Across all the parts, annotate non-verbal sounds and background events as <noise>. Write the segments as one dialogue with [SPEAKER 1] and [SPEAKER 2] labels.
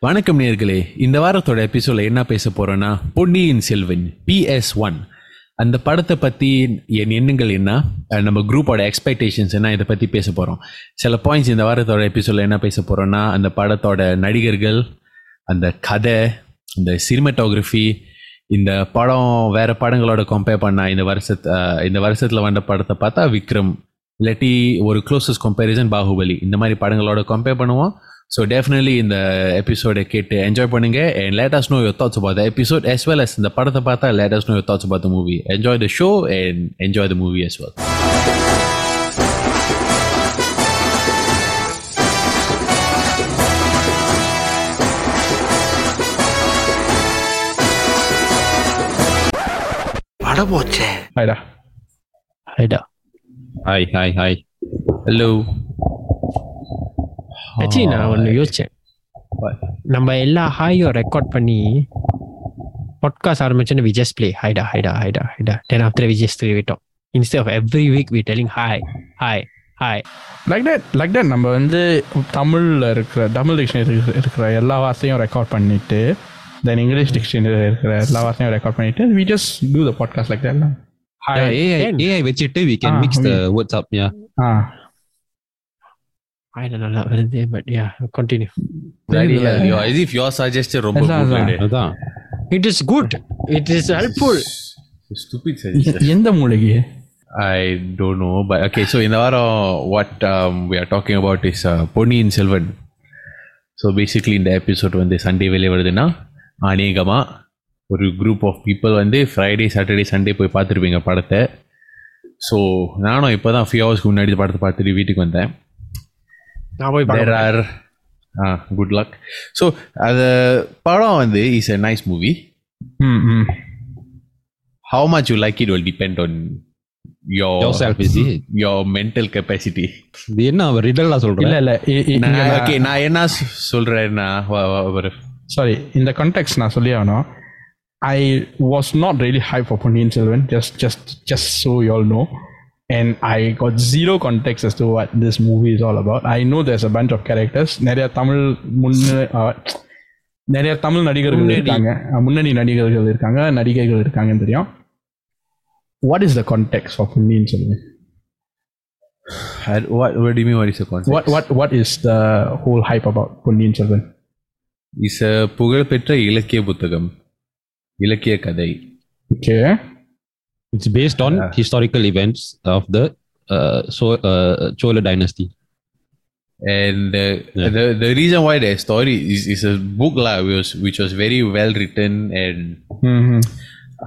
[SPEAKER 1] வணக்கம் நேர்களே. இந்த வாரத்தோட எபிசோட என்ன பேச போறோம்னா பொன்னியின் செல்வன் பிஎஸ் ஒன் அந்த படத்தை பத்தி என் எண்ணங்கள் என்ன? நம்ம குரூப்போட எக்ஸ்பெக்டேஷன்ஸ் என்ன? இதை பத்தி பேச போறோம். சில பாயிண்ட்ஸ் இந்த வாரத்தோட எபிசோட என்ன பேச போறோம்னா அந்த படத்தோட நடிகர்கள் அந்த கதை இந்த சினிமட்டோகிராஃபி இந்த படம் வேற படங்களோட கம்பேர் பண்ணால் இந்த வருஷத்து இந்த வருஷத்தில் வந்த படத்தை பார்த்தா விக்ரம் இல்லாட்டி ஒரு க்ளோசஸ்ட் கம்பேரிசன் பாகுபலி. இந்த மாதிரி படங்களோட கம்பேர் பண்ணுவோம். ஸோ டெஃபினெட்லி இந்த எபிசோடை கேட்டு என்ஜாய் பண்ணுங்க and let us know your thoughts about the episode as well as இந்த படத்தை பார்த்தா let us know your thoughts about the movie enjoy the show and enjoy the movie as well
[SPEAKER 2] பட போச்சே
[SPEAKER 3] ஆயிடா
[SPEAKER 4] ஹைடா
[SPEAKER 1] hi hi hi hello
[SPEAKER 4] actually நான் ஒன்று யோசிச்சேன்? நம்ம எல்லா ஹாயும் ரெக்கார்ட் பண்ணி பாட்காஸ்ட் ஆரம்பிச்சோன்னு வி ஜஸ்ட் ப்ளே ஹைடா ஹைடா ஹைடா ஹைடா தென் ஆஃப்டர் வி ஜஸ்ட் விட்டோம். Instead of every week we telling hi hi hi
[SPEAKER 3] like that like that நம்ம வந்து தமிழில் இருக்கிற தமிழ் டிக்ஷனரி இருக்கிற எல்லா வார்த்தையும் ரெக்கார்ட் பண்ணிட்டு தென் இங்கிலீஷ் டிக்ஷனரி இருக்கிற எல்லா வார்த்தையும் ரெக்கார்ட் பண்ணிட்டு we just do the podcast
[SPEAKER 5] like that
[SPEAKER 4] Can.
[SPEAKER 5] AI வச்சுட்டு we can
[SPEAKER 3] Ah,
[SPEAKER 5] mix the words up. Yeah.
[SPEAKER 3] ஆ
[SPEAKER 4] ஹாய் நல்லா வருது but yeah continue
[SPEAKER 1] as if your suggestion ரொம்ப good
[SPEAKER 3] அதான்.
[SPEAKER 4] It is good it is helpful
[SPEAKER 1] stupid suggestion.
[SPEAKER 3] எந்த மூலிகை?
[SPEAKER 1] I don't know, but okay. So in the varam, what um, we are talking about is uh, Ponniyin Selvan. So basically இந்த episode வந்து Sunday வெளியே வருதுன்னா அநேகமாக ஒரு group of people வந்து Friday Saturday Sunday போய் பார்த்துருப்பீங்க படத்தை. ஸோ நானும் இப்போ தான் ஃபியூ ஹவர்ஸ்க்கு முன்னாடி இந்த படத்தை பார்த்துட்டு வீட்டுக்கு வந்தேன்.
[SPEAKER 4] பார்க்க
[SPEAKER 1] ஆர் ஆ குட் லக் ஸோ அது படம் வந்து is a
[SPEAKER 3] nice movie
[SPEAKER 1] how much you like it will depend on your
[SPEAKER 5] yourself is it?
[SPEAKER 1] Your mental capacity
[SPEAKER 5] இது என்ன அவர் ரிடலா
[SPEAKER 3] இல்லை
[SPEAKER 5] சொல்றேன்
[SPEAKER 3] இல்லை
[SPEAKER 1] நான் ஓகே நான் என்ன சொல்றேன்னா
[SPEAKER 3] சாரி இந்த கான்டெக்ட் நான் சொல்லி ஆகணும். I was not really high for Ponniyin Selvan just just just so you all know and I got zero contact as to what this movie is all about i know there's a bunch of characters நிறைய தமிழ் முன்ன uh, நிறைய தமிழ் நடிகர்கள்
[SPEAKER 1] முன்னணி.
[SPEAKER 3] இருக்காங்க அஹ், முன்னணி நடிகர்கள் இருக்காங்க நடிகைகள் இருக்காங்கன்னு தெரியும் what is the contact for Ponniyin Selvan
[SPEAKER 1] I- what what do you mean what is the concept
[SPEAKER 3] what what what is the whole hype about Ponniyin Selvan
[SPEAKER 1] is a புகழ்பெற்ற இலக்கிய புத்தகம் இலக்கிய கதை
[SPEAKER 3] okay
[SPEAKER 5] It's based on
[SPEAKER 1] Yeah.
[SPEAKER 5] historical events of the uh, so uh, Chola dynasty.
[SPEAKER 1] and uh,
[SPEAKER 5] Yeah.
[SPEAKER 1] the the reason why the story is is a book lah which was which was very well written and
[SPEAKER 3] mm-hmm.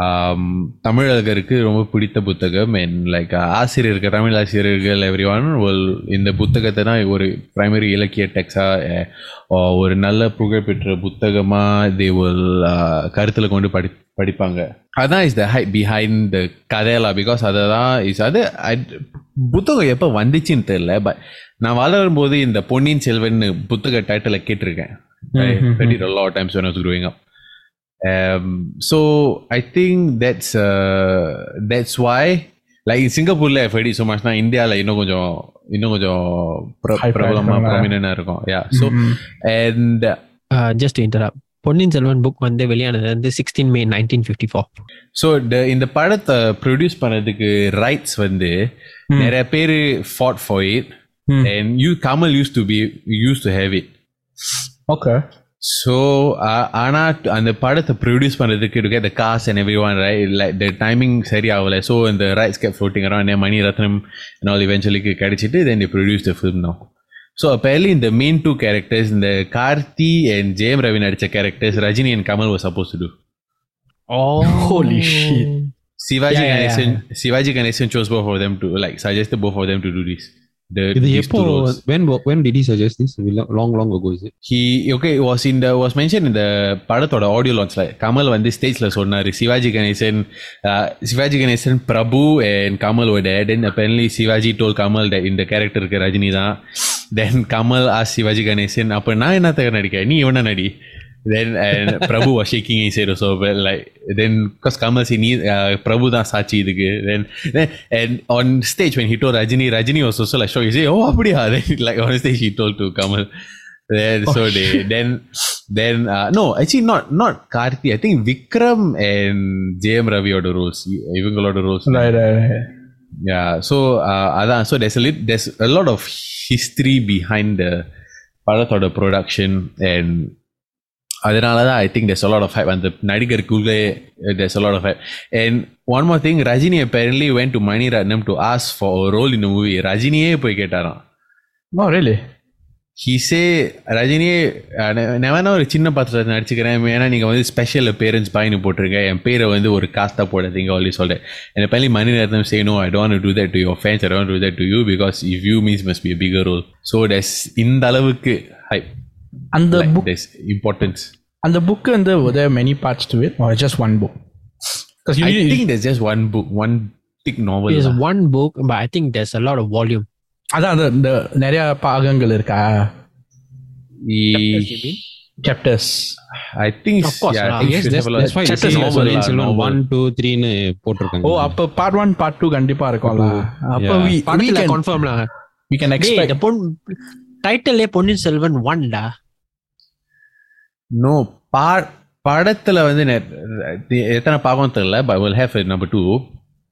[SPEAKER 1] um, தமிழர்களுக்கு ரொம்ப பிடித்த புத்தகம் and like ஆசிரியர்கள் தமிழ் ஆசிரியர்கள் every one இந்த புத்தகத்தை தான் ஒரு பிரைமரி இலக்கிய டெக்ஸாக ஒரு நல்ல புகழ்பெற்ற புத்தகமாக தே வில் கருத்தில் கொண்டு படி படிப்பாங்க அதான் is the high behind the கதையெல்லாம் பிகாஸ் அதை தான் இஸ் அது I- புத்தகம் எப்போ வந்துச்சுன்னு தெரியல பட் நான் வளரும்போது இந்த பொன்னியின் செல்வன் புத்தக டைட்டிலை கேட்டிருக்கேன் read it a lot of times when I was growing up. Um, so I think that's uh, that's why like in சிங்கப்பூர்ல I've heard it so much நான் இந்தியாவில் இன்னும் கொஞ்சம் இன்னும் கொஞ்சம் பிர-
[SPEAKER 3] Hype
[SPEAKER 1] பிரபலமா
[SPEAKER 3] ஆயிருக்காங்களா?
[SPEAKER 1] ப்ராமினா இருக்கும் yeah
[SPEAKER 3] so.
[SPEAKER 1] And
[SPEAKER 4] just interrupt Ponniyin Selvan book வந்து வெளியானது வந்து sixteen May nineteen fifty four
[SPEAKER 1] so இந்த படத்தை ப்ரொடியூஸ் பண்ணதுக்கு ரைட்ஸ் வந்து. நிறைய பேர் fought for
[SPEAKER 3] it.
[SPEAKER 1] And you Kamal use to be use to have it
[SPEAKER 3] okay.
[SPEAKER 1] So ஆனால் அந்த படத்தை ப்ரொடியூஸ் பண்ணுறதுக்கு இருக்க இந்த காசு and every one right like the timing சரி ஆகலை ஸோ இந்த rights kept floating around Mani Ratnam நாள் இவென்ச்சுவலிக்கு கிடைச்சிட்டு then produce the film So apparently, in the main two characters, in the Karthi and Jayam Ravi characters, Rajini and Kamal were supposed to do.
[SPEAKER 3] Oh, holy shit!
[SPEAKER 1] Sivaji
[SPEAKER 4] yeah, Ganesan,
[SPEAKER 1] yeah, yeah. Sivaji chose both of them to like suggested both of them to do this. The,
[SPEAKER 5] when when did he suggest this? Long long ago is it?
[SPEAKER 1] He okay was in the was mentioned in the படத்தோட audio லான்ச்ல கமல் வந்து ஸ்டேஜ்ல சொன்னாரு Sivaji Ganesan Sivaji Ganesan Prabhu and Kamal ஓட then apparently Sivaji told Kamal இந்த கேரக்டருக்கு ரஜினி தான் Then Kamal asked Shivaji Ganesan, apa na enna nadi? Ni evana nadi? Then and Prabhu was shaking his head also, but like then because Kamal said, uh, Prabhu da sachi idhukku. Then then and on stage when he told Rajini, Rajini was also like shocked. He said, oh apadiya. Then like on stage he told to Kamal. Then oh, so they then then uh, no actually not not Karthi. I think Vikram and JM Ravi are the roles. Even a lot of roles.
[SPEAKER 3] Right, right, right.
[SPEAKER 1] yeah so uh, அதான் so there's a lit, there's a lot of history behind the படத்தோட production and அதனால தான் I think there's a lot of hype அந்த நடிகருக்குள்ளே uh, there's a lot of hype and one more thing Rajini apparently went to Mani Ratnam to ask for a role in the movie ரஜினியே போய் கேட்டாராம்
[SPEAKER 3] Oh, really?
[SPEAKER 1] he say ரஜினியே நான் வேணா ஒரு சின்ன பாத்திரத்தை நடிச்சுக்கிறேன். ஏன்னா நீங்கள் வந்து ஸ்பெஷல் பேரண்ட்ஸ் பாயின்னு போட்டிருங்க என் பேரை வந்து ஒரு காஸ்ட்டாக போடாதீங்க ஆல்ரெடி சொல்கிறேன் என்ன பள்ளி மணி நேரம் say no I don't do that to your fans I don't do that to you because if you means must be bigger role so this இந்த அளவுக்கு
[SPEAKER 3] the book,
[SPEAKER 1] this importance
[SPEAKER 3] and the book, and the were there many parts to it, or just one book? Because you
[SPEAKER 1] I
[SPEAKER 3] need,
[SPEAKER 1] think there's just one book one thick novel
[SPEAKER 4] There's one book, but I think there's a lot of volume.
[SPEAKER 3] அதான் அது இந்த நிறைய பாகங்கள் இருக்கா? Chapters
[SPEAKER 1] I think
[SPEAKER 5] one two த்ரீன்னு போட்டிருக்காங்க.
[SPEAKER 3] ஓ அப்ப part one part two கண்டிப்பா இருக்கும்ல அப்போ வி கேன்
[SPEAKER 4] கன்ஃபார்ம்ல
[SPEAKER 3] வி
[SPEAKER 4] கேன் எக்ஸ்பெக்ட் டைட்டிலே பொன்னியின் செல்வன் ஒன்டா
[SPEAKER 1] நோ பார் படத்துல வந்து எத்தனை பாகம் தெரியல but will have number two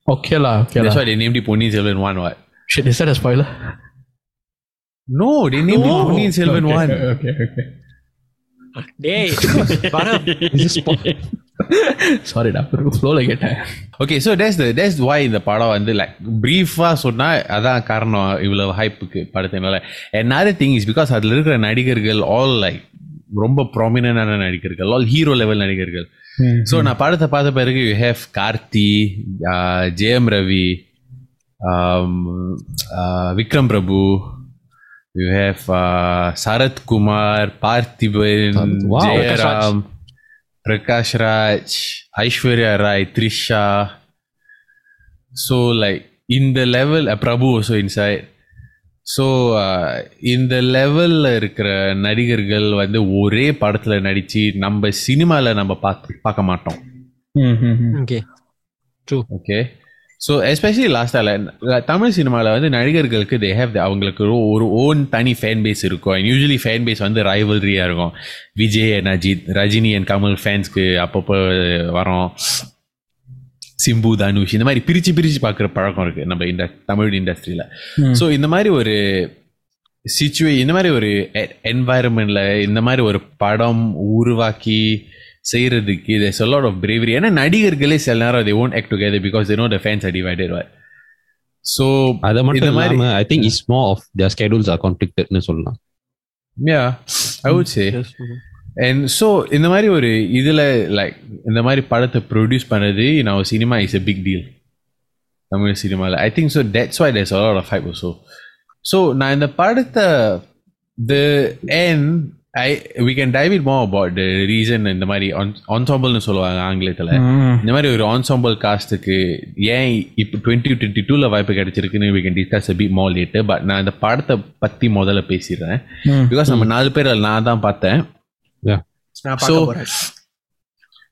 [SPEAKER 3] ஓகேலா okay
[SPEAKER 1] that's why named Ponniyin Selvan one what
[SPEAKER 3] shit is that a spoiler
[SPEAKER 1] no they named it Ponniyin Selvan
[SPEAKER 3] okay,
[SPEAKER 1] one
[SPEAKER 3] okay okay
[SPEAKER 4] டேய் படம்
[SPEAKER 3] sorry டா ஃப்ளோல கேட்டேன்
[SPEAKER 1] okay so that's the that's why இந்த படம் வந்து like பிரீஃபா சொன்னா அதான் காரணம் இவ்வளவு ஹைப்புக்கு படத்தினால another thing is because அதுல இருக்கிற நடிகர்கள் all like ரொம்ப ப்ராமினான நடிகர்கள் ஆல் ஹீரோ லெவல் நடிகர்கள் ஸோ நான் படத்தை பார்த்த பிறகு you have Karthi Jayam Ravi um, uh, Vikram Prabhu. You have uh, Sarath Kumar, Parthiban,
[SPEAKER 5] wow.
[SPEAKER 1] Jayaram, Prakash Raj, Aishwarya Rai, Trisha. So like in the level, uh, Prabhu also inside. So இந்த லெவலில் இருக்கிற நடிகர்கள் வந்து ஒரே படத்தில் நடித்து நம்ம சினிமாவில் நம்ம பார்த்து பார்க்க மாட்டோம்
[SPEAKER 4] ஓகே
[SPEAKER 1] ஓகே ஸோ எஸ்பெஷலி லாஸ்ட்டாக தமிழ் சினிமாவில் வந்து நடிகர்களுக்கு தே ஹேவ் அவங்களுக்கு ஒரு- ஓன் தனி ஃபேன் பேஸ் இருக்கும். அண்ட் யூஸ்வலி ஃபேன் பேஸ் வந்து ரைவல்ரியாக இருக்கும். விஜய் அண்ட் அஜித் ரஜினி அண்ட் கமல் ஃபேன்ஸ்க்கு அப்பப்போ வரோம். சிம்பு தனுஷ் இந்த மாதிரி பிரித்து பிரித்து பார்க்குற பழக்கம் இருக்குது நம்ம இந்த தமிழ் இண்டஸ்ட்ரியில் ஸோ இந்த மாதிரி ஒரு சிச்சுவே இந்த மாதிரி ஒரு என்வாயர்மெண்ட்ல இந்த மாதிரி ஒரு படம் உருவாக்கி செய்கிறதுக்கு தேர்ஸ் அ ஆஃப் பிரேவரி ஏன்னா நடிகர்களே சில நேரம் they won't act together because they know the fans are divided what so
[SPEAKER 5] அதை மட்டும் இல்லாமல் I think is more of the schedules are கான்ஃப்ளிக்டட்னு சொல்லலாம்.
[SPEAKER 1] Yeah I would say and so இந்த மாதிரி ஒரு இதில் லைக் இந்த மாதிரி படத்தை ப்ரொடியூஸ் பண்ணது நான் cinema is a big deal Tamil சினிமாவில் I think so that's why there's all of hype so so நான் இந்த படத்தை த என் ஐ we can dive it more about the reason இந்த மாதிரி ensemble-னு சொல்லுவாங்க ஆங்கிலத்தில். இந்த மாதிரி ஒரு ensemble காஸ்ட்டுக்கு ஏன் இப்போ டுவெண்ட்டி டுவெண்ட்டி டூவில் வாய்ப்பு கிடைச்சிருக்குன்னு we can discuss a bit more later but நான் இந்த படத்தை பற்றி முதல்ல பேசிடுறேன். பிகாஸ் நம்ம நாலு பேர் நான் தான் பார்த்தேன்.
[SPEAKER 4] போறேன்.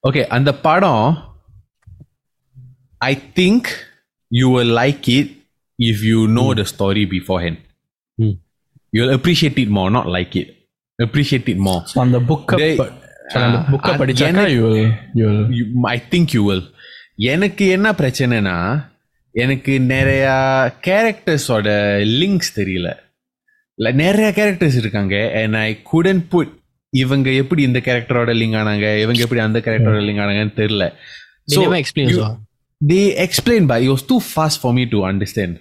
[SPEAKER 1] ஓகே அந்த படம் I think you will like it if you know the story
[SPEAKER 5] beforehand.
[SPEAKER 1] You will appreciate it more not like it appreciate it more
[SPEAKER 3] So அந்த புக்கை அந்த புக்கை படிச்சாக்கா you will you will
[SPEAKER 1] I think you will எனக்கு என்ன பிரச்சனைனா எனக்கு நிறைய கேரக்டர்ஸோட லிங்க்ஸ் தெரியல. இல்ல நிறைய கேரக்டர்ஸ் இருக்காங்க அண்ட் ஐ குடன் புட் இவங்க எப்படி இந்த கேரக்டரோட லிங்க் ஆனாங்க இவங்க எப்படி அந்த கேரக்டரோட லிங்க் ஆனாங்கன்னு தெரியல.
[SPEAKER 4] so.
[SPEAKER 1] they explained but it was too fast for me to understand.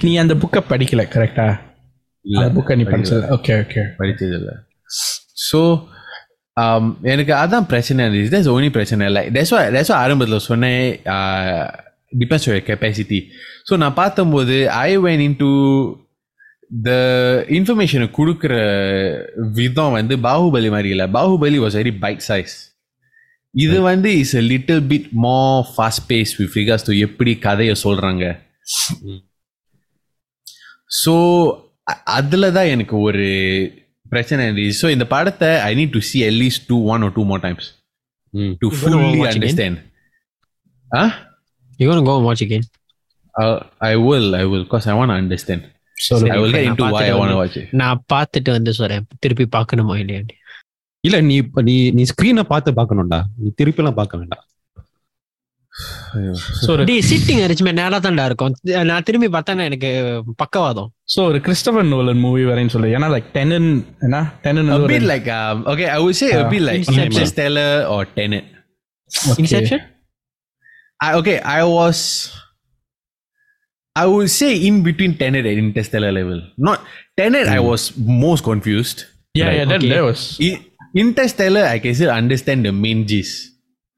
[SPEAKER 3] நீ அந்த புக்கை படிக்கல கரெக்டா அந்த புக்கை நீ படிச்சல ஓகே ஓகே
[SPEAKER 1] படிச்சது இல்லை. ஸோ எனக்கு அதான் பிரச்சனை இருந்துச்சு. தட்ஸ் ஓனி பிரச்சனை. இல்லை that's why ஆரம்பத்தில் சொன்னேன் டிபெண்ட்ஸ் யுவர் கெப்பாசிட்டி ஸோ நான் பார்த்தம்போது ஐ வென் இன் டு த இன்ஃபர்மேஷனை கொடுக்குற விதம் வந்து பாகுபலி மாதிரி இல்லை. Baahubali was very bite size இது வந்து is a little bit more fast pace with regards to எப்படி கதையை சொல்கிறாங்க ஸோ அதில் தான் எனக்கு ஒரு பிரச்சனை இருந்துச்சு ஸோ இந்த படத்தை I need to see at least two
[SPEAKER 5] one
[SPEAKER 1] or
[SPEAKER 4] two
[SPEAKER 1] more
[SPEAKER 4] times to
[SPEAKER 1] fully? Understand
[SPEAKER 4] ah gonna go and watch again?
[SPEAKER 1] I will I will because I want understand
[SPEAKER 3] So
[SPEAKER 1] I will get
[SPEAKER 4] நான்
[SPEAKER 1] into why I
[SPEAKER 4] பார்த்துட்டு
[SPEAKER 1] want to
[SPEAKER 4] வந்து-
[SPEAKER 1] watch it.
[SPEAKER 4] நான் பார்த்துட்டு வந்து சொல்றேன். திருப்பி பார்க்கணுமா இல்லையான்னு
[SPEAKER 5] இல்ல நீ இப்ப நீ நீ ஸ்கிரீனை பார்த்து பார்க்கணும்டா. நீ திருப்பி எல்லாம் பார்க்க வேண்டாம்.
[SPEAKER 4] சிட்டிங் அரேஞ்ச்மெண்ட் நேரா தான்டா இருக்கும் நான் திரும்பி பார்த்தா எனக்கு பக்கவாதம்
[SPEAKER 3] so ஒரு கிறிஸ்டபர் நோலன் மூவி வரேன்னு சொல்லு ஏன்னா லைக் டெனன் என்ன Tenet
[SPEAKER 1] A bit like, um, okay, I would say a
[SPEAKER 3] Uh,
[SPEAKER 1] bit like
[SPEAKER 4] Inception.
[SPEAKER 1] Interstellar or Tenet.
[SPEAKER 4] Inception
[SPEAKER 1] I, okay, I was, I would say in between Tenet and Interstellar level. Not Tenet, I was most confused.
[SPEAKER 3] yeah yeah that,
[SPEAKER 4] Okay.
[SPEAKER 3] that was
[SPEAKER 1] I- Interstellar, I can still understand the main gist.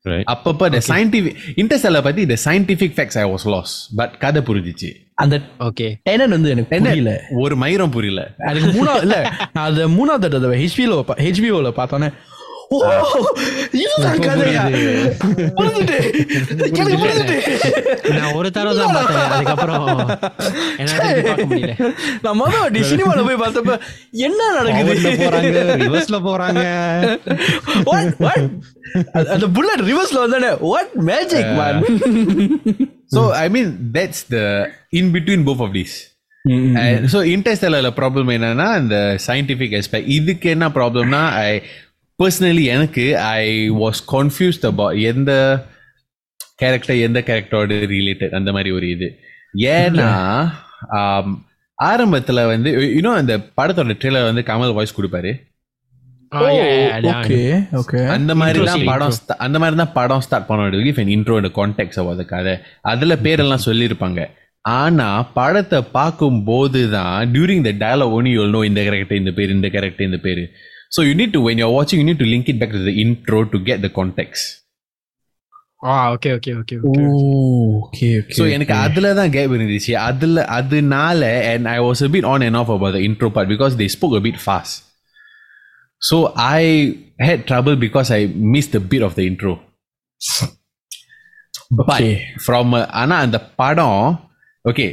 [SPEAKER 5] Right.
[SPEAKER 1] அப்பப்ப the scientific Interstellar பத்தி the scientific facts I was lost but கதை புரிஞ்சிச்சு.
[SPEAKER 3] அந்த
[SPEAKER 4] okay
[SPEAKER 3] tenant வந்து எனக்கு புரியல.
[SPEAKER 1] ஒரு மயிரம் புரியல.
[SPEAKER 3] அதுக்கு மூணாவது இல்ல நான் அது மூணாவது தடவை ஹெச்பிஓ ஹெச்பிஓல பார்த்தோன்னே ஓ இதுதான் கதையா
[SPEAKER 4] நான் ஒரு தடவை தான் பார்த்தேன் அதுக்கப்புறம்
[SPEAKER 3] நான் மொதல் வாட்டி சினிமால போய் பார்த்தப்ப என்ன நடக்குது
[SPEAKER 5] போறாங்க ரிவர்ஸ்ல போறாங்க
[SPEAKER 3] அந்த புல்லட் ரிவர்ஸ்ல வந்தானே what magic man
[SPEAKER 1] so I mean that's the in between both of these so Interstellar problem என்னன்னா இந்த சயின்டிஃபிக் எஸ்பெக்ட் இதுக்கு என்ன ப்ராப்ளம்னா ஐ பர்சனலி எனக்கு ஐ வாஸ் கன்ஃபியூஸ்ட் அபவுட் எந்த கேரக்டர் எந்த கேரக்டரோட ரிலேட்டட் அந்த மாதிரி ஒரு இது. ஏன்னா ஆரம்பத்துல வந்து இன்னும் அந்த படத்தோட ட்ரெய்லர் வந்து கமல் வாய்ஸ் கொடுப்பாரு. அந்த மாதிரி தான் படம் அந்த மாதிரி தான் படம் ஸ்டார்ட் பண்ண give an intro and context of the கதை அதுல பேரெல்லாம் சொல்லியிருப்பாங்க. ஆனா படத்தை பார்க்கும்போது தான் during the dialogue only you'll know இந்த கேரக்டர் இந்த பேர் இந்த கேரக்டர் இந்த பேர். So you need to when you வாட்சிங் you need to link it back to the intro to get the contact
[SPEAKER 4] ah okay okay okay
[SPEAKER 3] okay okay
[SPEAKER 1] so எனக்கு அதுல தான் கேப் இருந்துச்சு அதுல அதனால and I was a bit on and off about the intro part because they spoke a bit fast so I had trouble because I missed a bit of the intro but
[SPEAKER 3] Okay.
[SPEAKER 1] from uh, ஆனா அந்த படம் okay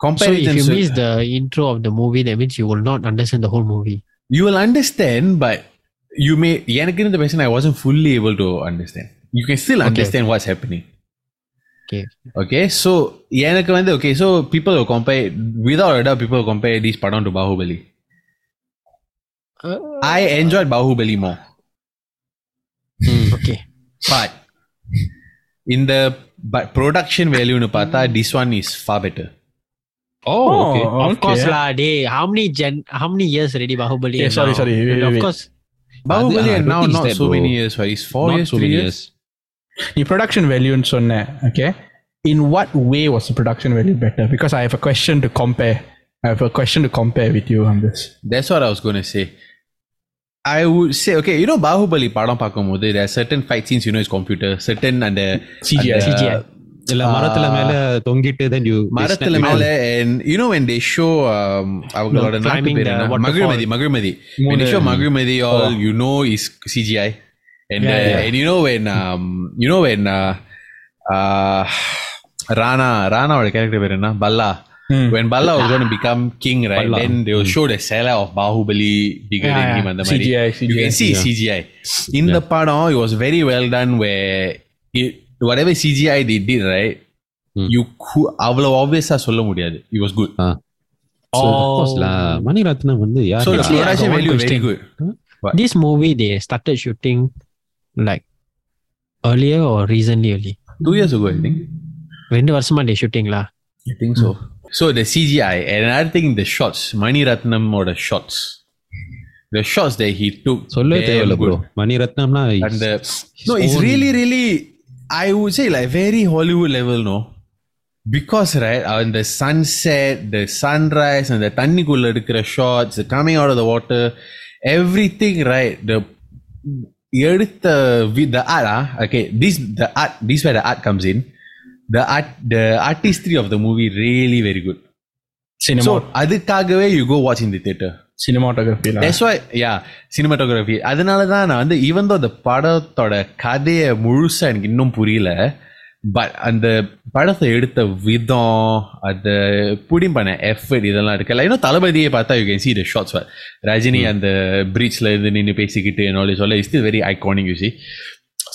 [SPEAKER 4] So if
[SPEAKER 1] comparison
[SPEAKER 4] you miss the intro of the movie, that means you will not understand the whole movie.
[SPEAKER 1] you will understand but you may எனக்கு இருந்த person I wasn't fully able to understand you can still
[SPEAKER 4] Okay.
[SPEAKER 1] understand what's happening
[SPEAKER 4] Okay.
[SPEAKER 1] Okay, so எனக்கு வந்து okay, so people will compare without a doubt people will compare this படம் to Bahubali.
[SPEAKER 4] Uh,
[SPEAKER 1] I enjoyed Bahubali more,
[SPEAKER 4] okay.
[SPEAKER 1] but in the but production value னு பார்த்தா this one is far better.
[SPEAKER 5] O okay
[SPEAKER 4] Of course lah, dey. How many gen? How many years already Bahubali?
[SPEAKER 3] Yeah,
[SPEAKER 4] and
[SPEAKER 3] sorry,
[SPEAKER 4] now?
[SPEAKER 3] sorry, wait,
[SPEAKER 4] And
[SPEAKER 3] wait,
[SPEAKER 4] of
[SPEAKER 3] wait.
[SPEAKER 4] course,
[SPEAKER 1] Bahubali
[SPEAKER 5] I
[SPEAKER 1] and
[SPEAKER 5] don't
[SPEAKER 1] now
[SPEAKER 5] think it's
[SPEAKER 1] not
[SPEAKER 5] that,
[SPEAKER 1] so
[SPEAKER 5] bro.
[SPEAKER 1] many years, right? It's four
[SPEAKER 5] Not
[SPEAKER 1] years,
[SPEAKER 5] so
[SPEAKER 1] three
[SPEAKER 5] many
[SPEAKER 1] years.
[SPEAKER 3] நீ production வேல்யூன்னு சொன்ன okay in what way was production value better because I have a question to compare I have a question to compare with you on this
[SPEAKER 1] That's what I was going to say. I would say, okay, you know Bahubali படம் பார்க்கும்போது there are certain fight scenes, you know, it's computer, certain அந்த
[SPEAKER 3] CGI.
[SPEAKER 1] அந்த-
[SPEAKER 4] CGI.
[SPEAKER 5] இல்ல மரத்துல மேல தொங்கிட்டு then you
[SPEAKER 1] மரத்துல மேல and you know when they show um, அவங்களோட நாட்டு
[SPEAKER 4] climbing
[SPEAKER 1] பேர்
[SPEAKER 4] the
[SPEAKER 1] என்ன?
[SPEAKER 4] waterfall.
[SPEAKER 1] Mahishmati Mahishmati when they show Mahishmati all you know is CGI and
[SPEAKER 4] Yeah,
[SPEAKER 1] uh,
[SPEAKER 4] yeah.
[SPEAKER 1] and you know when um, you know when uh, uh, Rana ராணாவோட character பேர் என்ன பல்லா when Balla was going to become king right
[SPEAKER 5] Balla.
[SPEAKER 1] then they will show the seller of Bahubali bigger
[SPEAKER 4] Yeah,
[SPEAKER 1] than
[SPEAKER 4] yeah.
[SPEAKER 1] him and the மாதிரி
[SPEAKER 3] CGI,
[SPEAKER 1] you can see
[SPEAKER 5] Yeah.
[SPEAKER 1] CGI in the படம் it was very well done where it, whatever CGI they did right
[SPEAKER 5] Hmm.
[SPEAKER 1] you cou- அவ்வளவு obvious-ஆ சொல்ல முடியாது it was good
[SPEAKER 5] So, of course lah. Mani Ratnam வந்து யார்
[SPEAKER 1] so the
[SPEAKER 4] Actually, I got
[SPEAKER 1] production
[SPEAKER 4] one
[SPEAKER 1] value very
[SPEAKER 4] question.
[SPEAKER 1] good
[SPEAKER 4] This movie they started shooting like earlier or recently only.
[SPEAKER 1] two years ago I think
[SPEAKER 4] ரெண்டு வருஷமா they shooting lah.
[SPEAKER 1] I think so so the CGI and another thing the shots Mani Ratnam or the shots the shots that he took
[SPEAKER 5] சொல்லவே
[SPEAKER 1] damn
[SPEAKER 5] தேவையில்ல bro
[SPEAKER 1] good.
[SPEAKER 5] மணிரத்னம்னா
[SPEAKER 1] and the no it's really really i would say like very hollywood level no because right on the sunset the sunrise and the தண்ணிக்குள்ள எடுக்கிற shots the coming out of the water everything right the எடுத்த we- the art ah okay this the art this where the art comes in the art the artistry of the movie really very good
[SPEAKER 3] cinema
[SPEAKER 1] so அதுக்காகவே you go watch in the theater
[SPEAKER 3] Cinematography
[SPEAKER 1] that's why yeah cinematography அதனால தான் நான் வந்து even though அந்த படத்தோட கதையை முழுசாக எனக்கு இன்னும் புரியல பட் அந்த படத்தை எடுத்த விதம் அந்த புடிம்பான எஃபர்ட் இதெல்லாம் இருக்குல்ல. இன்னும் தளபதியை பார்த்தா you can see the shots where Rajini அந்த பிரீச்சில் இருந்து நின்று பேசிக்கிட்டு என்னோட சொல்ல is very iconic you see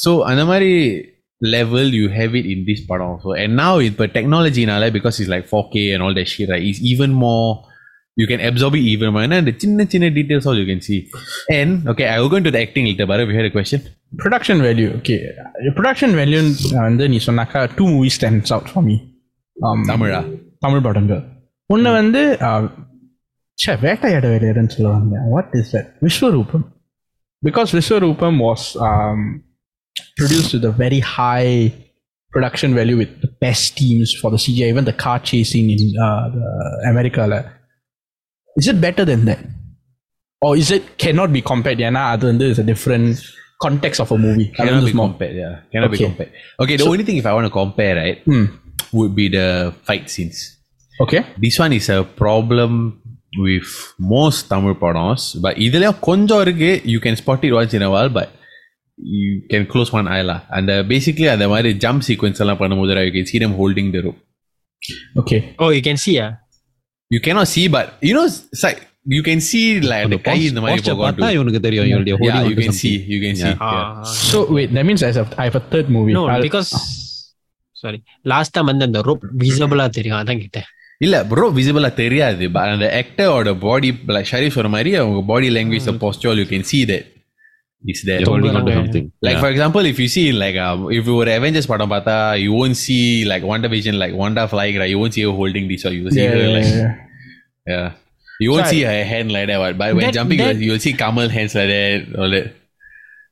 [SPEAKER 1] so அந்த மாதிரி level you have it in this part also and now with the technology now like, because it's like 4k and all that shit right you can absorb it even more and the chinna chinna details all you can see and okay I will go into the acting later but if you had a question
[SPEAKER 3] production value okay production value வந்து நீ சொன்னாக்கா two movies stands out for me
[SPEAKER 1] தமிழா
[SPEAKER 3] தமிழ் படங்கள் ஒன்று வந்து ஆஹ், ச்சே வேட்டையாட வேலையர்னு சொல்லுவாங்க what is that Vishwaroopam because Vishwaroopam was produced with a very high production value with the best teams for the CGI, even the car chasing in uh, the America. la. Is it better than that? Or is it cannot be compared? Yeah, nah, அது வந்து is a different context of a movie. அது
[SPEAKER 1] cannot
[SPEAKER 3] வந்து
[SPEAKER 1] be
[SPEAKER 3] small.
[SPEAKER 1] compared yeah cannot be
[SPEAKER 3] Okay.
[SPEAKER 1] compared okay the only thing if I want to compare right
[SPEAKER 3] Hmm.
[SPEAKER 1] would be the fight scenes
[SPEAKER 3] Okay.
[SPEAKER 1] this one is a problem with most Tamil படம்ஸ் but இதுலயும் கொஞ்சம் இருக்கு you can spot it once in a while but you can close one eye lah and uh, basically அந்த மாதிரி jump sequence எல்லாம் பண்ணும்போது right, you can see them holding the rope
[SPEAKER 3] Okay.
[SPEAKER 4] Oh, you can see, ah.
[SPEAKER 1] you cannot see but you know it's like you can see like
[SPEAKER 5] அந்த
[SPEAKER 1] the கை இந்த மாதிரி
[SPEAKER 5] posture
[SPEAKER 1] போகும்
[SPEAKER 5] பார்த்தா இவனுக்கு தெரியும் இவனுடைய
[SPEAKER 1] yeah
[SPEAKER 5] holding
[SPEAKER 1] you
[SPEAKER 5] onto
[SPEAKER 1] can see
[SPEAKER 5] something.
[SPEAKER 1] you can see
[SPEAKER 5] Yeah.
[SPEAKER 1] yeah.
[SPEAKER 4] Ah.
[SPEAKER 3] So wait, that means I have I have a third movie.
[SPEAKER 4] No,
[SPEAKER 3] I'll-
[SPEAKER 4] because sorry, last time வந்து அந்த rope visible தெரியும் அதான் கேட்டேன்
[SPEAKER 1] இல்ல bro விசிபிளா தெரியாது but அந்த ஆக்டரோட பாடி like Sharif சொன்ன மாதிரி அவங்க body language poster you can see that it's there.
[SPEAKER 5] They're holding on
[SPEAKER 4] to
[SPEAKER 5] something.
[SPEAKER 1] Like
[SPEAKER 5] yeah.
[SPEAKER 1] for example, if you see like um, if you were Avengers படம் பார்த்தா you won't see like WandaVision like Wanda flying right. You won't see her holding this or you will see
[SPEAKER 3] yeah,
[SPEAKER 1] her
[SPEAKER 3] yeah,
[SPEAKER 1] like
[SPEAKER 3] yeah.
[SPEAKER 1] yeah. You won't
[SPEAKER 3] so
[SPEAKER 1] see I, her hand like that. But by when
[SPEAKER 4] that,
[SPEAKER 1] jumping,
[SPEAKER 4] that,
[SPEAKER 1] you'll see Kamal hands like that. All that.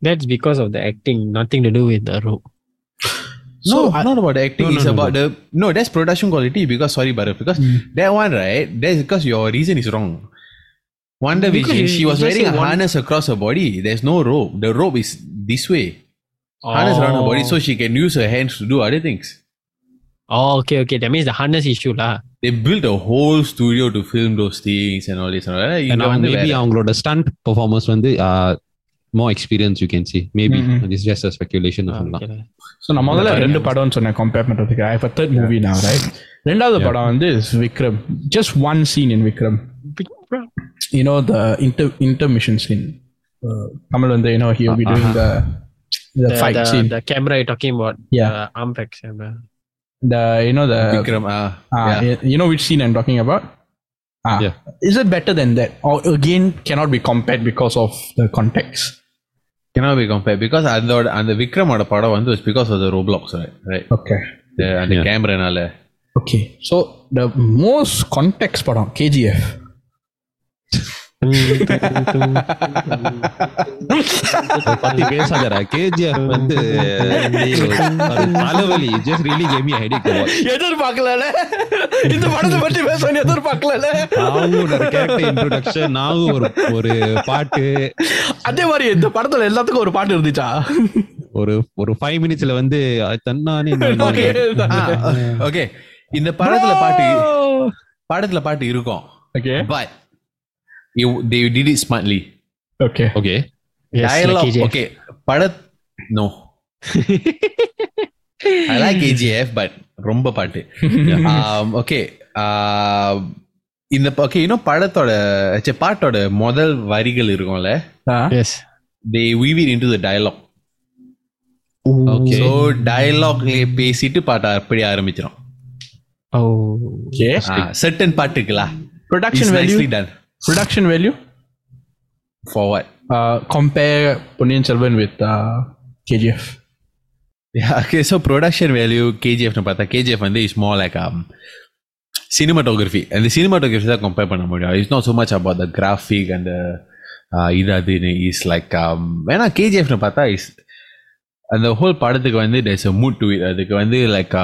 [SPEAKER 4] That's because of the acting. Nothing to do with the rope.
[SPEAKER 3] So, no, I,
[SPEAKER 1] not about the acting.
[SPEAKER 5] No,
[SPEAKER 1] it's
[SPEAKER 5] no,
[SPEAKER 1] about no. the no. That's production quality because sorry, but because mm. that one right. That's because your reason is wrong.
[SPEAKER 4] WandaVision,
[SPEAKER 1] she was wearing a harness across her body. There's no rope. The rope is this way. Oh. Harness around her body so she can use her hands to do other things.
[SPEAKER 4] Oh, okay, okay. That means the harness issue lah.
[SPEAKER 1] They built a whole studio to film those things and all this and all that.
[SPEAKER 5] And
[SPEAKER 1] know,
[SPEAKER 5] maybe அவங்களோட stunt performance வந்து more experience you can see maybe is just a speculation சொல்லலாம்
[SPEAKER 3] so நான் முதல்ல ரெண்டு படம்னு சொன்னேன் compare பண்ணுறதுக்கு I for now, right? Renda right ரெண்டாவது படம் this Vikram. Just one scene in Vikram you know the inter intermission scene uh, Kamal வந்து you know he will be doing the the,
[SPEAKER 4] The,
[SPEAKER 3] fight
[SPEAKER 4] the,
[SPEAKER 3] scene
[SPEAKER 4] the camera you're talking about.
[SPEAKER 3] Yeah.
[SPEAKER 4] The arm pack camera.
[SPEAKER 3] the you know the
[SPEAKER 1] Vikram, ah,
[SPEAKER 3] uh,
[SPEAKER 1] yeah.
[SPEAKER 3] you know which scene I'm talking about ah
[SPEAKER 5] Yeah.
[SPEAKER 3] is it better than that or again cannot be compared because of the context
[SPEAKER 1] cannot be compared because அதோட அந்த விக்ரமோட படம் வந்து was because of the Roblox right right
[SPEAKER 3] okay
[SPEAKER 1] the, அந்த
[SPEAKER 5] Yeah.
[SPEAKER 1] கேமரானால
[SPEAKER 3] okay so the most context படம் KGF
[SPEAKER 5] பத்தி KGF வந்து தலைவலி just really game
[SPEAKER 3] எதிர்பார்க்கல இந்த படத்தை பற்றி பேச எதிர்பார்க்கல
[SPEAKER 5] ஒரு கேரக்டர் இன்ட்ரோடக்ஷன் நாவும் ஒரு ஒரு பாட்டு.
[SPEAKER 3] அதே மாதிரி இந்த படத்துல எல்லாத்துக்கும் ஒரு பாட்டு இருந்துச்சா?
[SPEAKER 5] ஒரு ஒரு ஃபைவ் மினிட்ஸ்ல வந்து தன்னானே <laughs>
[SPEAKER 3] Okay.
[SPEAKER 1] ஓகே இந்த படத்துல பாட்டு படத்துல பாட்டு இருக்கும்.
[SPEAKER 3] Okay
[SPEAKER 1] but you, they did it smartly
[SPEAKER 3] okay
[SPEAKER 5] okay
[SPEAKER 4] Yes, like
[SPEAKER 1] dialogue
[SPEAKER 4] KGF.
[SPEAKER 1] okay பட no I like KGF but ரொம்ப <laughs> பாட்டு um, okay uh, இந்த ஓகே இன்னும் படத்தோட ச்சே, பாட்டோட முதல் வரிகள் இருக்கும்ல
[SPEAKER 4] Yes.
[SPEAKER 1] they weave it into the dialogue
[SPEAKER 5] Okay.
[SPEAKER 1] so dialogue பேசிட்டு பாட்ட அப்படி ஆரம்பிச்சிடும்
[SPEAKER 4] Oh.
[SPEAKER 3] Okay
[SPEAKER 1] certain பாட்டுக்குலா
[SPEAKER 3] production
[SPEAKER 1] It's
[SPEAKER 3] value production value?
[SPEAKER 1] For what?
[SPEAKER 3] Uh, compare Ponniyin with uh, kgf
[SPEAKER 1] yeah <laughs> okay so production value kgf no pata kgf and is more like um cinematography. And the cinematography is compare it's not so much about the graphic and the uh is like um when kgf no pata is அந்த whole படத்துக்கு வந்து there's a mood to it அதுக்கு வந்து like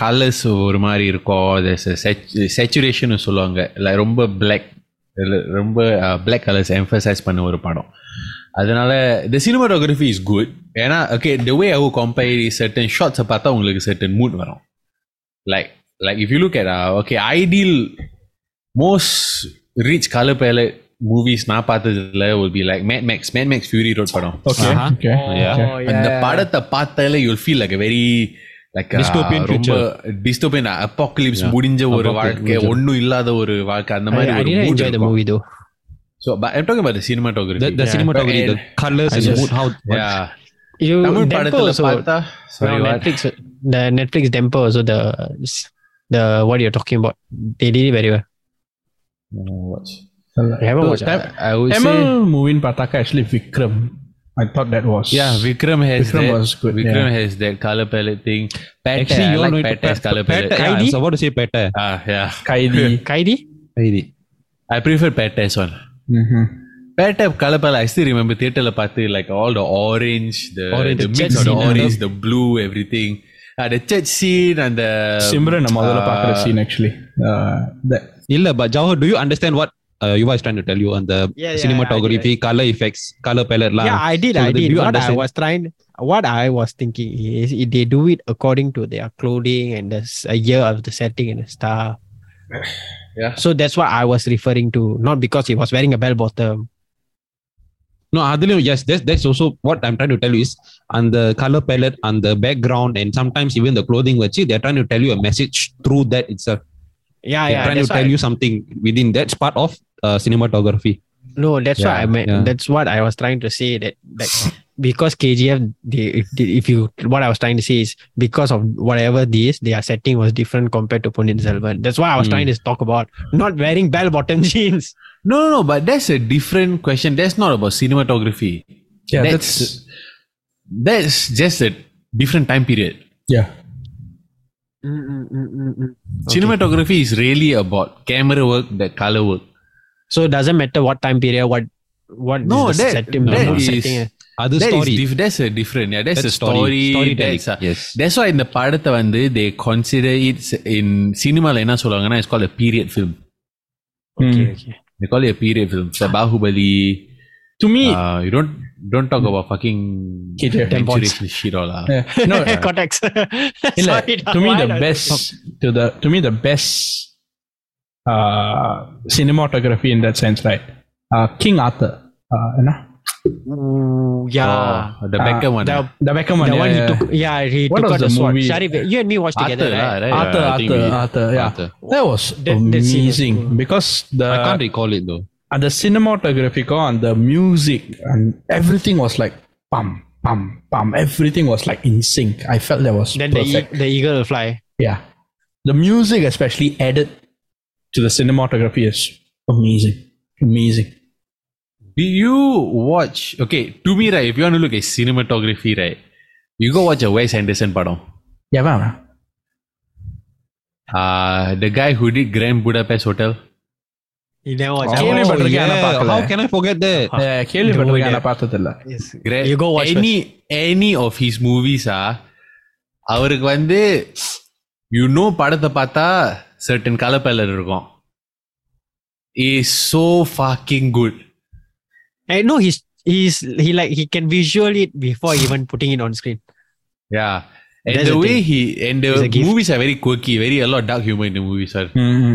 [SPEAKER 1] colours mm-hmm. ஒரு மாதிரி இருக்கும் டெஸ் saturation சொல்லுவாங்க. இல்லை ரொம்ப பிளாக் ரொம்ப பிளாக் கலர்ஸ் எம்ஃபசைஸ் பண்ண ஒரு படம். அதனால த சினிமாட்டோகிராஃபி இஸ் குட் ஏன்னா okay the way I compare certain ஷார்ட்ஸை பார்த்தா உங்களுக்கு சர்டன் மூட் வரும். Like like if you look at okay ideal most rich colour palette movies நான் பார்த்ததுல ஒரு B like Mad Max Mad Max Fury Road படம் அந்த படத்தை பார்த்தால you'll feel like very like ரொம்ப டிஸ்டோபியன்
[SPEAKER 5] அப்பாக்கலிப்ஸ்
[SPEAKER 1] முடிஞ்ச ஒரு வாழ்க்கை ஒன்றும் இல்லாத ஒரு வாழ்க்கை அந்த மாதிரி ஒரு So, but I'm talking about the cinematography.
[SPEAKER 5] The, the
[SPEAKER 4] yeah.
[SPEAKER 5] cinematography,
[SPEAKER 1] and the
[SPEAKER 5] colors, and the mood, how.
[SPEAKER 1] Yeah.
[SPEAKER 4] You,
[SPEAKER 1] Tamil
[SPEAKER 4] Dempo also,
[SPEAKER 1] sorry,
[SPEAKER 4] no, Netflix, the Netflix Dempo also, the, the what you're talking about, they did it very well.
[SPEAKER 1] No, watch.
[SPEAKER 4] I haven't watched
[SPEAKER 3] Tam-
[SPEAKER 4] that.
[SPEAKER 1] I would say
[SPEAKER 3] Tamil movie in Pataka actually Vikram. I thought that was
[SPEAKER 1] yeah, Vikram has
[SPEAKER 3] Vikram
[SPEAKER 1] that.
[SPEAKER 3] was good,
[SPEAKER 1] Vikram
[SPEAKER 3] yeah.
[SPEAKER 1] has that color palette thing. Pete,
[SPEAKER 5] Actually,
[SPEAKER 1] I
[SPEAKER 5] you all
[SPEAKER 1] like
[SPEAKER 5] know it.
[SPEAKER 1] Pete's color palette.
[SPEAKER 5] Peta, yeah, I
[SPEAKER 4] Kaidi?
[SPEAKER 5] was about to say Peta.
[SPEAKER 1] Ah, yeah.
[SPEAKER 3] Kaidi. <laughs>
[SPEAKER 4] Kaidi?
[SPEAKER 5] Kaidi.
[SPEAKER 1] I prefer Pete's one.
[SPEAKER 3] mm-hmm.
[SPEAKER 1] Pet color palette, I still remember theatre la பார்த்து like all the orange, the,
[SPEAKER 5] Orange,
[SPEAKER 1] the
[SPEAKER 5] the
[SPEAKER 1] mix
[SPEAKER 5] church
[SPEAKER 1] of the
[SPEAKER 5] scene,
[SPEAKER 1] orange, the blue, everything. Uh, the church scene and the
[SPEAKER 3] Simran முதல்ல
[SPEAKER 1] uh,
[SPEAKER 3] பார்க்குற scene actually. Uh, that
[SPEAKER 5] இல்ல but Jawahar, do you understand what uh, Yuva is trying to tell you on the
[SPEAKER 4] Yeah, yeah,
[SPEAKER 5] cinematography, color effects, color palette lah?
[SPEAKER 4] Yeah, I did.
[SPEAKER 5] So
[SPEAKER 4] I did.
[SPEAKER 5] you
[SPEAKER 4] What I was trying, what I was thinking is if they do it according to their clothing and the s- a year of the setting and the stuff. <sighs>
[SPEAKER 1] Yeah.
[SPEAKER 4] So that's what I was referring to, not because he was wearing a bell bottom.
[SPEAKER 5] No, Adilu, yes, that's that's also what I'm trying to tell you is on the color palette, on the background, and sometimes even the clothing, vachi, they're trying to tell you a message through that itself.
[SPEAKER 4] Yeah,
[SPEAKER 5] They're
[SPEAKER 4] yeah.
[SPEAKER 5] trying to tell
[SPEAKER 4] why,
[SPEAKER 5] you something within that's part of uh, cinematography.
[SPEAKER 4] no, that's what I meant.
[SPEAKER 5] yeah.
[SPEAKER 4] That's what I was trying to say. That like <laughs> because KGF, they, if, you what I was trying to say is because of whatever this, their setting was different compared to Ponniyin Selvan. That's why I was
[SPEAKER 5] Hmm.
[SPEAKER 4] trying to talk about not wearing bell bottom <laughs> jeans.
[SPEAKER 1] No, no, no, but that's a different question. That's not about cinematography.
[SPEAKER 3] yeah
[SPEAKER 1] that's,
[SPEAKER 3] that's
[SPEAKER 1] that's just a different time period.
[SPEAKER 3] yeah.
[SPEAKER 4] Mm, mm, mm, mm. Okay.
[SPEAKER 1] Cinematography is really about camera work, the color work.
[SPEAKER 4] So it doesn't matter what time period, what what is
[SPEAKER 1] No,
[SPEAKER 4] the
[SPEAKER 1] that-
[SPEAKER 4] setting,
[SPEAKER 1] that
[SPEAKER 4] not
[SPEAKER 1] is-
[SPEAKER 4] setting, eh.
[SPEAKER 5] Other
[SPEAKER 1] That is
[SPEAKER 5] story.
[SPEAKER 1] diff- that's a different. Yeah, that's,
[SPEAKER 5] That's
[SPEAKER 1] a story.
[SPEAKER 5] storytelling.
[SPEAKER 1] that's a,
[SPEAKER 5] yes.
[SPEAKER 1] That's why இந்த படத்தை வந்து they consider it in சினிமால என்ன சொல்லுவாங்கன்னா it's called a period film.
[SPEAKER 4] Okay,
[SPEAKER 3] Mm.
[SPEAKER 4] okay.
[SPEAKER 1] They call it a period film. So Bahubali.
[SPEAKER 3] To me,
[SPEAKER 1] Uh, you don't talk about fucking <laughs> Shirola. Ah.
[SPEAKER 3] Yeah. <laughs> No,
[SPEAKER 4] uh,
[SPEAKER 3] Cortex. <laughs>
[SPEAKER 4] Sorry,
[SPEAKER 3] to me the best to the to me the best uh, cinematography in that sense, right? Uh, King Arthur. Uh, you know?
[SPEAKER 4] Yeah,
[SPEAKER 1] oh, the uh, Beckham uh, one.
[SPEAKER 4] The,
[SPEAKER 1] ah.
[SPEAKER 3] the Beckham one.
[SPEAKER 4] The
[SPEAKER 3] yeah,
[SPEAKER 4] one
[SPEAKER 3] yeah.
[SPEAKER 4] he took. Yeah, he
[SPEAKER 3] what
[SPEAKER 4] took out
[SPEAKER 3] the,
[SPEAKER 4] the sword.
[SPEAKER 3] Movie?
[SPEAKER 4] Sharif, you and me watched
[SPEAKER 1] Arthur, together,
[SPEAKER 4] right?
[SPEAKER 3] Arthur,
[SPEAKER 1] yeah,
[SPEAKER 3] Arthur,
[SPEAKER 1] we,
[SPEAKER 3] Arthur, yeah.
[SPEAKER 5] Arthur.
[SPEAKER 3] That was
[SPEAKER 4] that,
[SPEAKER 3] amazing that
[SPEAKER 4] cool.
[SPEAKER 3] because the
[SPEAKER 5] I can't recall it though
[SPEAKER 3] and the cinematography and the music and everything was like pum pum pum. Everything was like in sync. I felt that was
[SPEAKER 4] Then the, e- the eagle will fly.
[SPEAKER 3] yeah, the music especially added to the cinematography is amazing, amazing.
[SPEAKER 1] Do you watch? Okay, to me, right? If you want to look at cinematography, right, you go watch a Wes Anderson padam.
[SPEAKER 3] Yeah, man.
[SPEAKER 1] Uh, the guy who did Grand Budapest Hotel.
[SPEAKER 4] You never watched
[SPEAKER 3] Oh,
[SPEAKER 4] that one?
[SPEAKER 3] கேள்விப்பட்டிருக்கேன், ஆனா பார்க்கல.
[SPEAKER 5] how can I forget that?
[SPEAKER 3] Yeah, கேள்விப்பட்டிருக்கேன் ஆனா பார்த்ததில்ல.
[SPEAKER 4] Yes.
[SPEAKER 1] Gra-
[SPEAKER 4] You go watch
[SPEAKER 1] any any of his movies ah அவருக்கு வந்து you know படத்தை பார்த்தா certain color palette இருக்கும் is so fucking good
[SPEAKER 4] I know he's he's he like he can visual it before even putting it on screen.
[SPEAKER 1] yeah and
[SPEAKER 4] That's
[SPEAKER 1] the
[SPEAKER 4] the
[SPEAKER 1] way
[SPEAKER 4] thing.
[SPEAKER 1] he and the
[SPEAKER 4] It's a gift.
[SPEAKER 1] movies are very quirky very a lot of dark humor in the movies sir
[SPEAKER 3] Mm,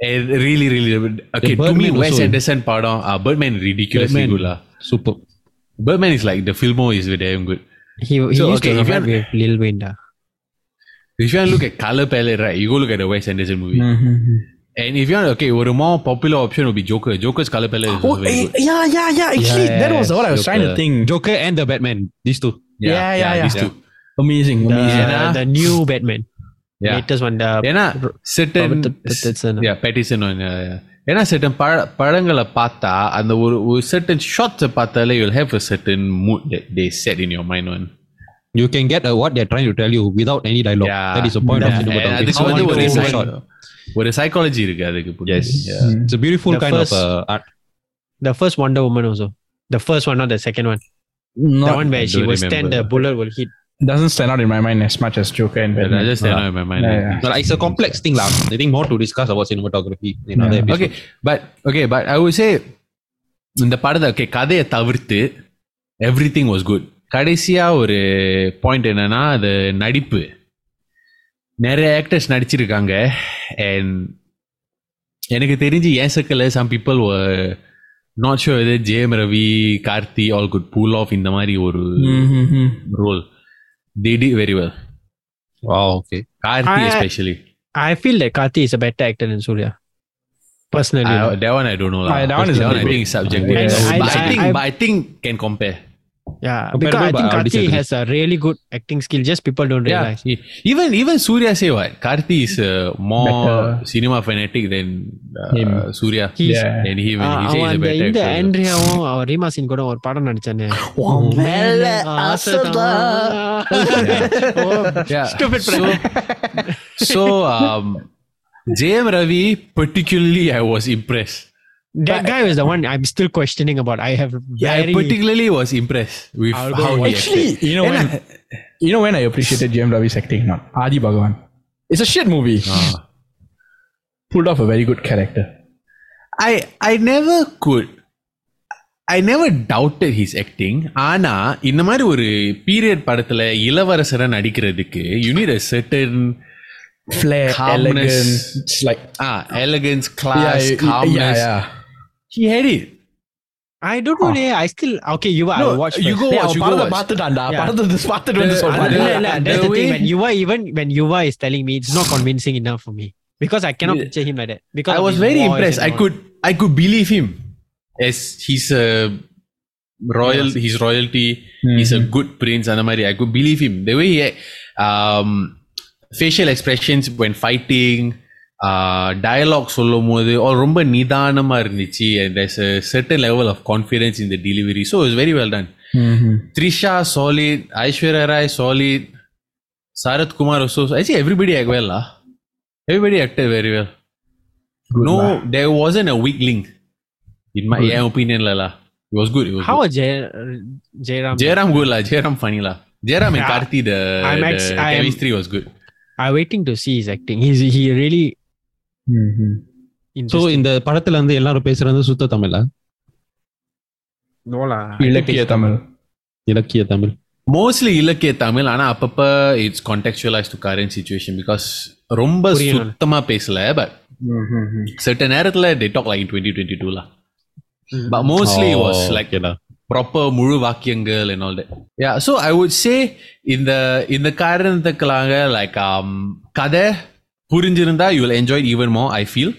[SPEAKER 1] It really, really. Okay, to me, Wes
[SPEAKER 5] also.
[SPEAKER 1] Anderson padam. Ah, Birdman ridiculously
[SPEAKER 5] Birdman,
[SPEAKER 1] good lah.
[SPEAKER 5] Super.
[SPEAKER 1] Birdman is like the Filmo is damn good.
[SPEAKER 4] He, he
[SPEAKER 1] so,
[SPEAKER 4] used
[SPEAKER 1] okay,
[SPEAKER 4] to
[SPEAKER 1] have
[SPEAKER 4] a little Wayne da.
[SPEAKER 1] If you want to look at color palette, right, you go look at the Wes Anderson movie.
[SPEAKER 3] Mm-hmm. mm-hmm.
[SPEAKER 1] And if you want, okay, one more popular option would be Joker. Joker's color palette is
[SPEAKER 3] oh,
[SPEAKER 1] very
[SPEAKER 3] eh,
[SPEAKER 1] good.
[SPEAKER 3] Yeah, yeah, yeah. Actually, yeah, that was what I was Joker. trying to think.
[SPEAKER 5] Joker and the Batman, these two.
[SPEAKER 3] Yeah, yeah, yeah.
[SPEAKER 1] yeah these yeah. two.
[SPEAKER 3] Amazing, amazing.
[SPEAKER 1] The,
[SPEAKER 4] the new Batman.
[SPEAKER 1] Yeah.
[SPEAKER 4] Latest one. The
[SPEAKER 1] ஏன்னா certain
[SPEAKER 4] Robert Pattinson.
[SPEAKER 1] yeah Pattinson one yeah, yeah. ஏன்னா certain பட படங்களை பார்த்தா அந்த ஒரு ஒரு certain shots பார்த்தாலே you'll have a certain mood that they set in your mind one
[SPEAKER 5] You can get uh, what they're trying to tell you without any dialogue.
[SPEAKER 1] Yeah.
[SPEAKER 5] That is the point
[SPEAKER 1] Yeah.
[SPEAKER 5] of
[SPEAKER 1] And
[SPEAKER 5] cinematography.
[SPEAKER 1] அதுக்கு
[SPEAKER 5] How
[SPEAKER 1] வந்து
[SPEAKER 5] you
[SPEAKER 1] ஒரு
[SPEAKER 5] frame the
[SPEAKER 1] psy-
[SPEAKER 5] shot.
[SPEAKER 1] ஒரு psychology இருக்கு அதுக்கு
[SPEAKER 5] Yes.
[SPEAKER 1] Yeah.
[SPEAKER 5] It's a beautiful
[SPEAKER 4] The
[SPEAKER 5] kind
[SPEAKER 4] first-
[SPEAKER 5] of uh, art.
[SPEAKER 4] The first Wonder Woman also. The first one, not the second one. the
[SPEAKER 3] Not,
[SPEAKER 4] one where
[SPEAKER 1] I
[SPEAKER 4] she
[SPEAKER 1] don't
[SPEAKER 4] will stand,
[SPEAKER 1] remember.
[SPEAKER 4] the bullet will hit.
[SPEAKER 3] doesn't stand out in my mind as much as Joker and
[SPEAKER 1] But
[SPEAKER 3] Batman.
[SPEAKER 1] I just stand out in my mind
[SPEAKER 3] Yeah, yeah.
[SPEAKER 5] Well, it's a complex thing, lah. I think more to discuss about cinematography in
[SPEAKER 3] Yeah.
[SPEAKER 5] other episodes.
[SPEAKER 1] okay but okay but I would say இந்த படத்தை okay கதையை தவிர்த்து every was good கடைசியா ஒரு point என்னன்னா அது நடிப்பு நிறைய ஆக்டர்ஸ் நடிச்சிருக்காங்க அண்ட் எனக்கு தெரிஞ்சு ஏன் circle some people not show இது Jayam Ravi Karthi all good full of இந்த மாதிரி ஒரு
[SPEAKER 3] Mm, mm, mm.
[SPEAKER 1] Role they did very well.
[SPEAKER 5] Wow, okay.
[SPEAKER 1] Karthi
[SPEAKER 4] I,
[SPEAKER 1] especially.
[SPEAKER 4] I feel like Karthi is a better actor than Surya. Personally.
[SPEAKER 1] I, that one I don't know.
[SPEAKER 3] Uh, that one is,
[SPEAKER 1] that one I think subjective.
[SPEAKER 3] Yeah.
[SPEAKER 4] I,
[SPEAKER 1] I, but
[SPEAKER 4] I
[SPEAKER 1] think,
[SPEAKER 4] I,
[SPEAKER 1] but I think can compare.
[SPEAKER 4] Yeah,
[SPEAKER 5] Comparable,
[SPEAKER 4] because I
[SPEAKER 5] but
[SPEAKER 4] think
[SPEAKER 5] I would
[SPEAKER 4] Karthi
[SPEAKER 5] disagree.
[SPEAKER 4] has a really good acting skill. Just people don't
[SPEAKER 1] Yeah,
[SPEAKER 4] realize.
[SPEAKER 1] he- even even Surya say what? Karthi is uh, more
[SPEAKER 3] Better.
[SPEAKER 1] cinema fanatic than uh,
[SPEAKER 3] Him.
[SPEAKER 1] Surya.
[SPEAKER 4] He's-
[SPEAKER 3] Yeah.
[SPEAKER 1] And he, when
[SPEAKER 4] ah,
[SPEAKER 1] he says
[SPEAKER 4] அவன்
[SPEAKER 1] he's a
[SPEAKER 4] அந்த
[SPEAKER 1] better
[SPEAKER 4] இந்த
[SPEAKER 1] actor.
[SPEAKER 4] ஆண்ட்ரியாவும் அவர் ரீமா சிங் கூட ஒரு படம் நடிச்சானே
[SPEAKER 3] உன் மேல
[SPEAKER 1] Yeah.
[SPEAKER 4] Stupid
[SPEAKER 1] so, so um, JM Ravi, particularly, I was impressed.
[SPEAKER 4] That but, guy was the one I'm still questioning about. I have
[SPEAKER 1] yeah, I particularly was impressed with
[SPEAKER 4] Aldo
[SPEAKER 1] how he
[SPEAKER 3] actually.
[SPEAKER 1] Acted.
[SPEAKER 3] You know when I, you know when I appreciated Jayam Ravi's acting. Not Adi Bhagavan. It's a shit movie.
[SPEAKER 1] Ah.
[SPEAKER 3] Pulled off a very good character.
[SPEAKER 1] I I never could I never doubted his acting ஆனால் இந்த மாதிரி ஒரு period படத்தில் இளவரசரை You need a certain
[SPEAKER 3] Flair, elegance, like
[SPEAKER 1] ah, elegance, class,
[SPEAKER 3] yeah,
[SPEAKER 1] calmness.
[SPEAKER 3] Yeah, yeah.
[SPEAKER 1] he had it
[SPEAKER 4] I don't know. I still okay. You I
[SPEAKER 1] No,
[SPEAKER 4] watch.
[SPEAKER 1] you
[SPEAKER 4] first.
[SPEAKER 1] go
[SPEAKER 3] டேய்,
[SPEAKER 1] watch,
[SPEAKER 3] அவன்
[SPEAKER 1] you go
[SPEAKER 3] படத்தை
[SPEAKER 1] watch.
[SPEAKER 3] பார்த்துட்டான்டா.
[SPEAKER 4] Yeah.
[SPEAKER 3] படத்தை just பார்த்துட்டு வந்து
[SPEAKER 1] The-
[SPEAKER 3] சொல்றான்.
[SPEAKER 1] the-
[SPEAKER 4] இல்ல, இல்ல, that's
[SPEAKER 1] the
[SPEAKER 4] the thing.
[SPEAKER 1] way-
[SPEAKER 4] When Yuva even when Yuva is telling me, it's not convincing enough for me because I cannot
[SPEAKER 1] Yeah.
[SPEAKER 4] picture him like that. Because
[SPEAKER 1] I
[SPEAKER 4] of
[SPEAKER 1] was
[SPEAKER 4] his
[SPEAKER 1] very
[SPEAKER 4] voice
[SPEAKER 1] impressed
[SPEAKER 4] and
[SPEAKER 1] I
[SPEAKER 4] all.
[SPEAKER 1] could I could believe him as he's a royal his royalty he's a good prince அந்த மாதிரி I could believe him the way he um, facial expressions when fighting dialogue சொல்லும் போது ரொம்ப நிதானமாக இருந்துச்சு there's a certain level of confidence in the delivery so it's very well done Trisha solid Aishwarya Rai solid Sarathkumar so actually everybody act well everybody actor very well no there was an a weak link in my என் ஒப்பீனியன்லலா It was good. It was
[SPEAKER 4] How
[SPEAKER 1] good.
[SPEAKER 4] Jay, Jayaram?
[SPEAKER 1] Jayaram good lah. Jayaram funny lah. Jayaram
[SPEAKER 4] yeah.
[SPEAKER 1] and Karthi the,
[SPEAKER 4] I'm ex- the
[SPEAKER 1] chemistry I'm, was good.
[SPEAKER 4] I'm waiting to see his acting. He's he really so
[SPEAKER 5] இந்த படத்துல வந்து எல்லாரும் பேசுறது சுத்த தமிழா?
[SPEAKER 3] இலக்கிய தமிழ்.
[SPEAKER 5] இலக்கிய Tamil.
[SPEAKER 1] Mostly இலக்கிய தமிழ் ஆனா அப்பப்ப it's contextualise to current situation because ரொம்ப சுத்தமா பேசல பட் செட்ட நேரத்துல they talk like twenty twenty டூல but mostly was like proper முழு வாக்கியங்கள் and yeah so I would say இந்த இந்த காரணத்துக்களாக லைக் கதை புரிஞ்சிருந்தா you will enjoy it even more i feel.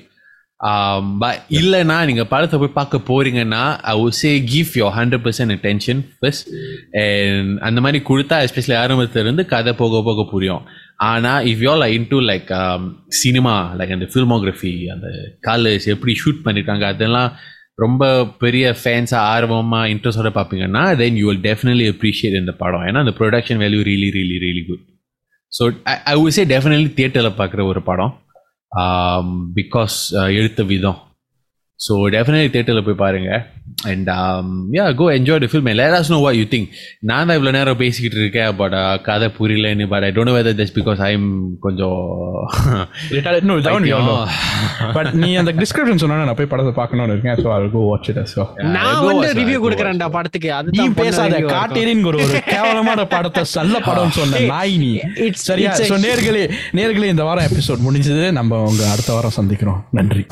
[SPEAKER 1] Um but இல்லைன்னா நீங்க படத்தை போய் பார்க்க போறீங்கன்னா i would say give your 100% attention first. And அந்த மாதிரி கொடுத்தா எஸ்பெஷலி ஆரம்பத்துல இருந்து கதை போக போக புரியும். ஆனா if you are into like cinema like அந்த ஃபில்மோகிராஃபி அந்த கலர்ஸ் எப்படி ஷூட் பண்ணிருக்காங்க அதெல்லாம் ரொம்ப பெரிய ஃபேன்ஸாக ஆர்வமாக இன்ட்ரெஸ்டோட பார்ப்பீங்கன்னா then you will definitely appreciate இந்த படம். ஏன்னா அந்த production value really really really good so I would say definitely தியேட்டரில் பார்க்குற ஒரு படம். Um, பிகாஸ் uh, எழுத்த விதம். ஸோ டெஃபினெட்லி தியேட்டரில் போய் பாருங்க. And yeah go enjoy the film let us know what you think. நான் தான் இவ்வளோ நேரம் பேசிக்கிட்டு இருக்கேன் பட் கதை புரியலன்னு but I don't whether just because I'm கொஞ்சம் <laughs>
[SPEAKER 3] know. <laughs> But நீ அந்த டிஸ்கிரிப்ஷன் சொன்னா நான் போய் படத்தை பார்க்கணும்னு இருக்கேன் so I'll go watch it as well.
[SPEAKER 4] நான் வந்து ரிவ்யூ கொடுக்குறேன்டா படத்துக்கு.
[SPEAKER 3] நீ
[SPEAKER 4] அதுதான் பண்ண
[SPEAKER 3] பேசாத. காட்டேரின் ஒரு கேவலமான படத்தை நல்ல படம் சொன்ன நாய் நீ.
[SPEAKER 4] It's-
[SPEAKER 3] சரியா? சோ நேர்களே நேர்களே இந்த வாரம் எபிசோட் முடிஞ்சது. நம்ம உங்க அடுத்த வாரம் சந்திக்கிறோம். நன்றி.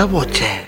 [SPEAKER 2] बड़ा वो है।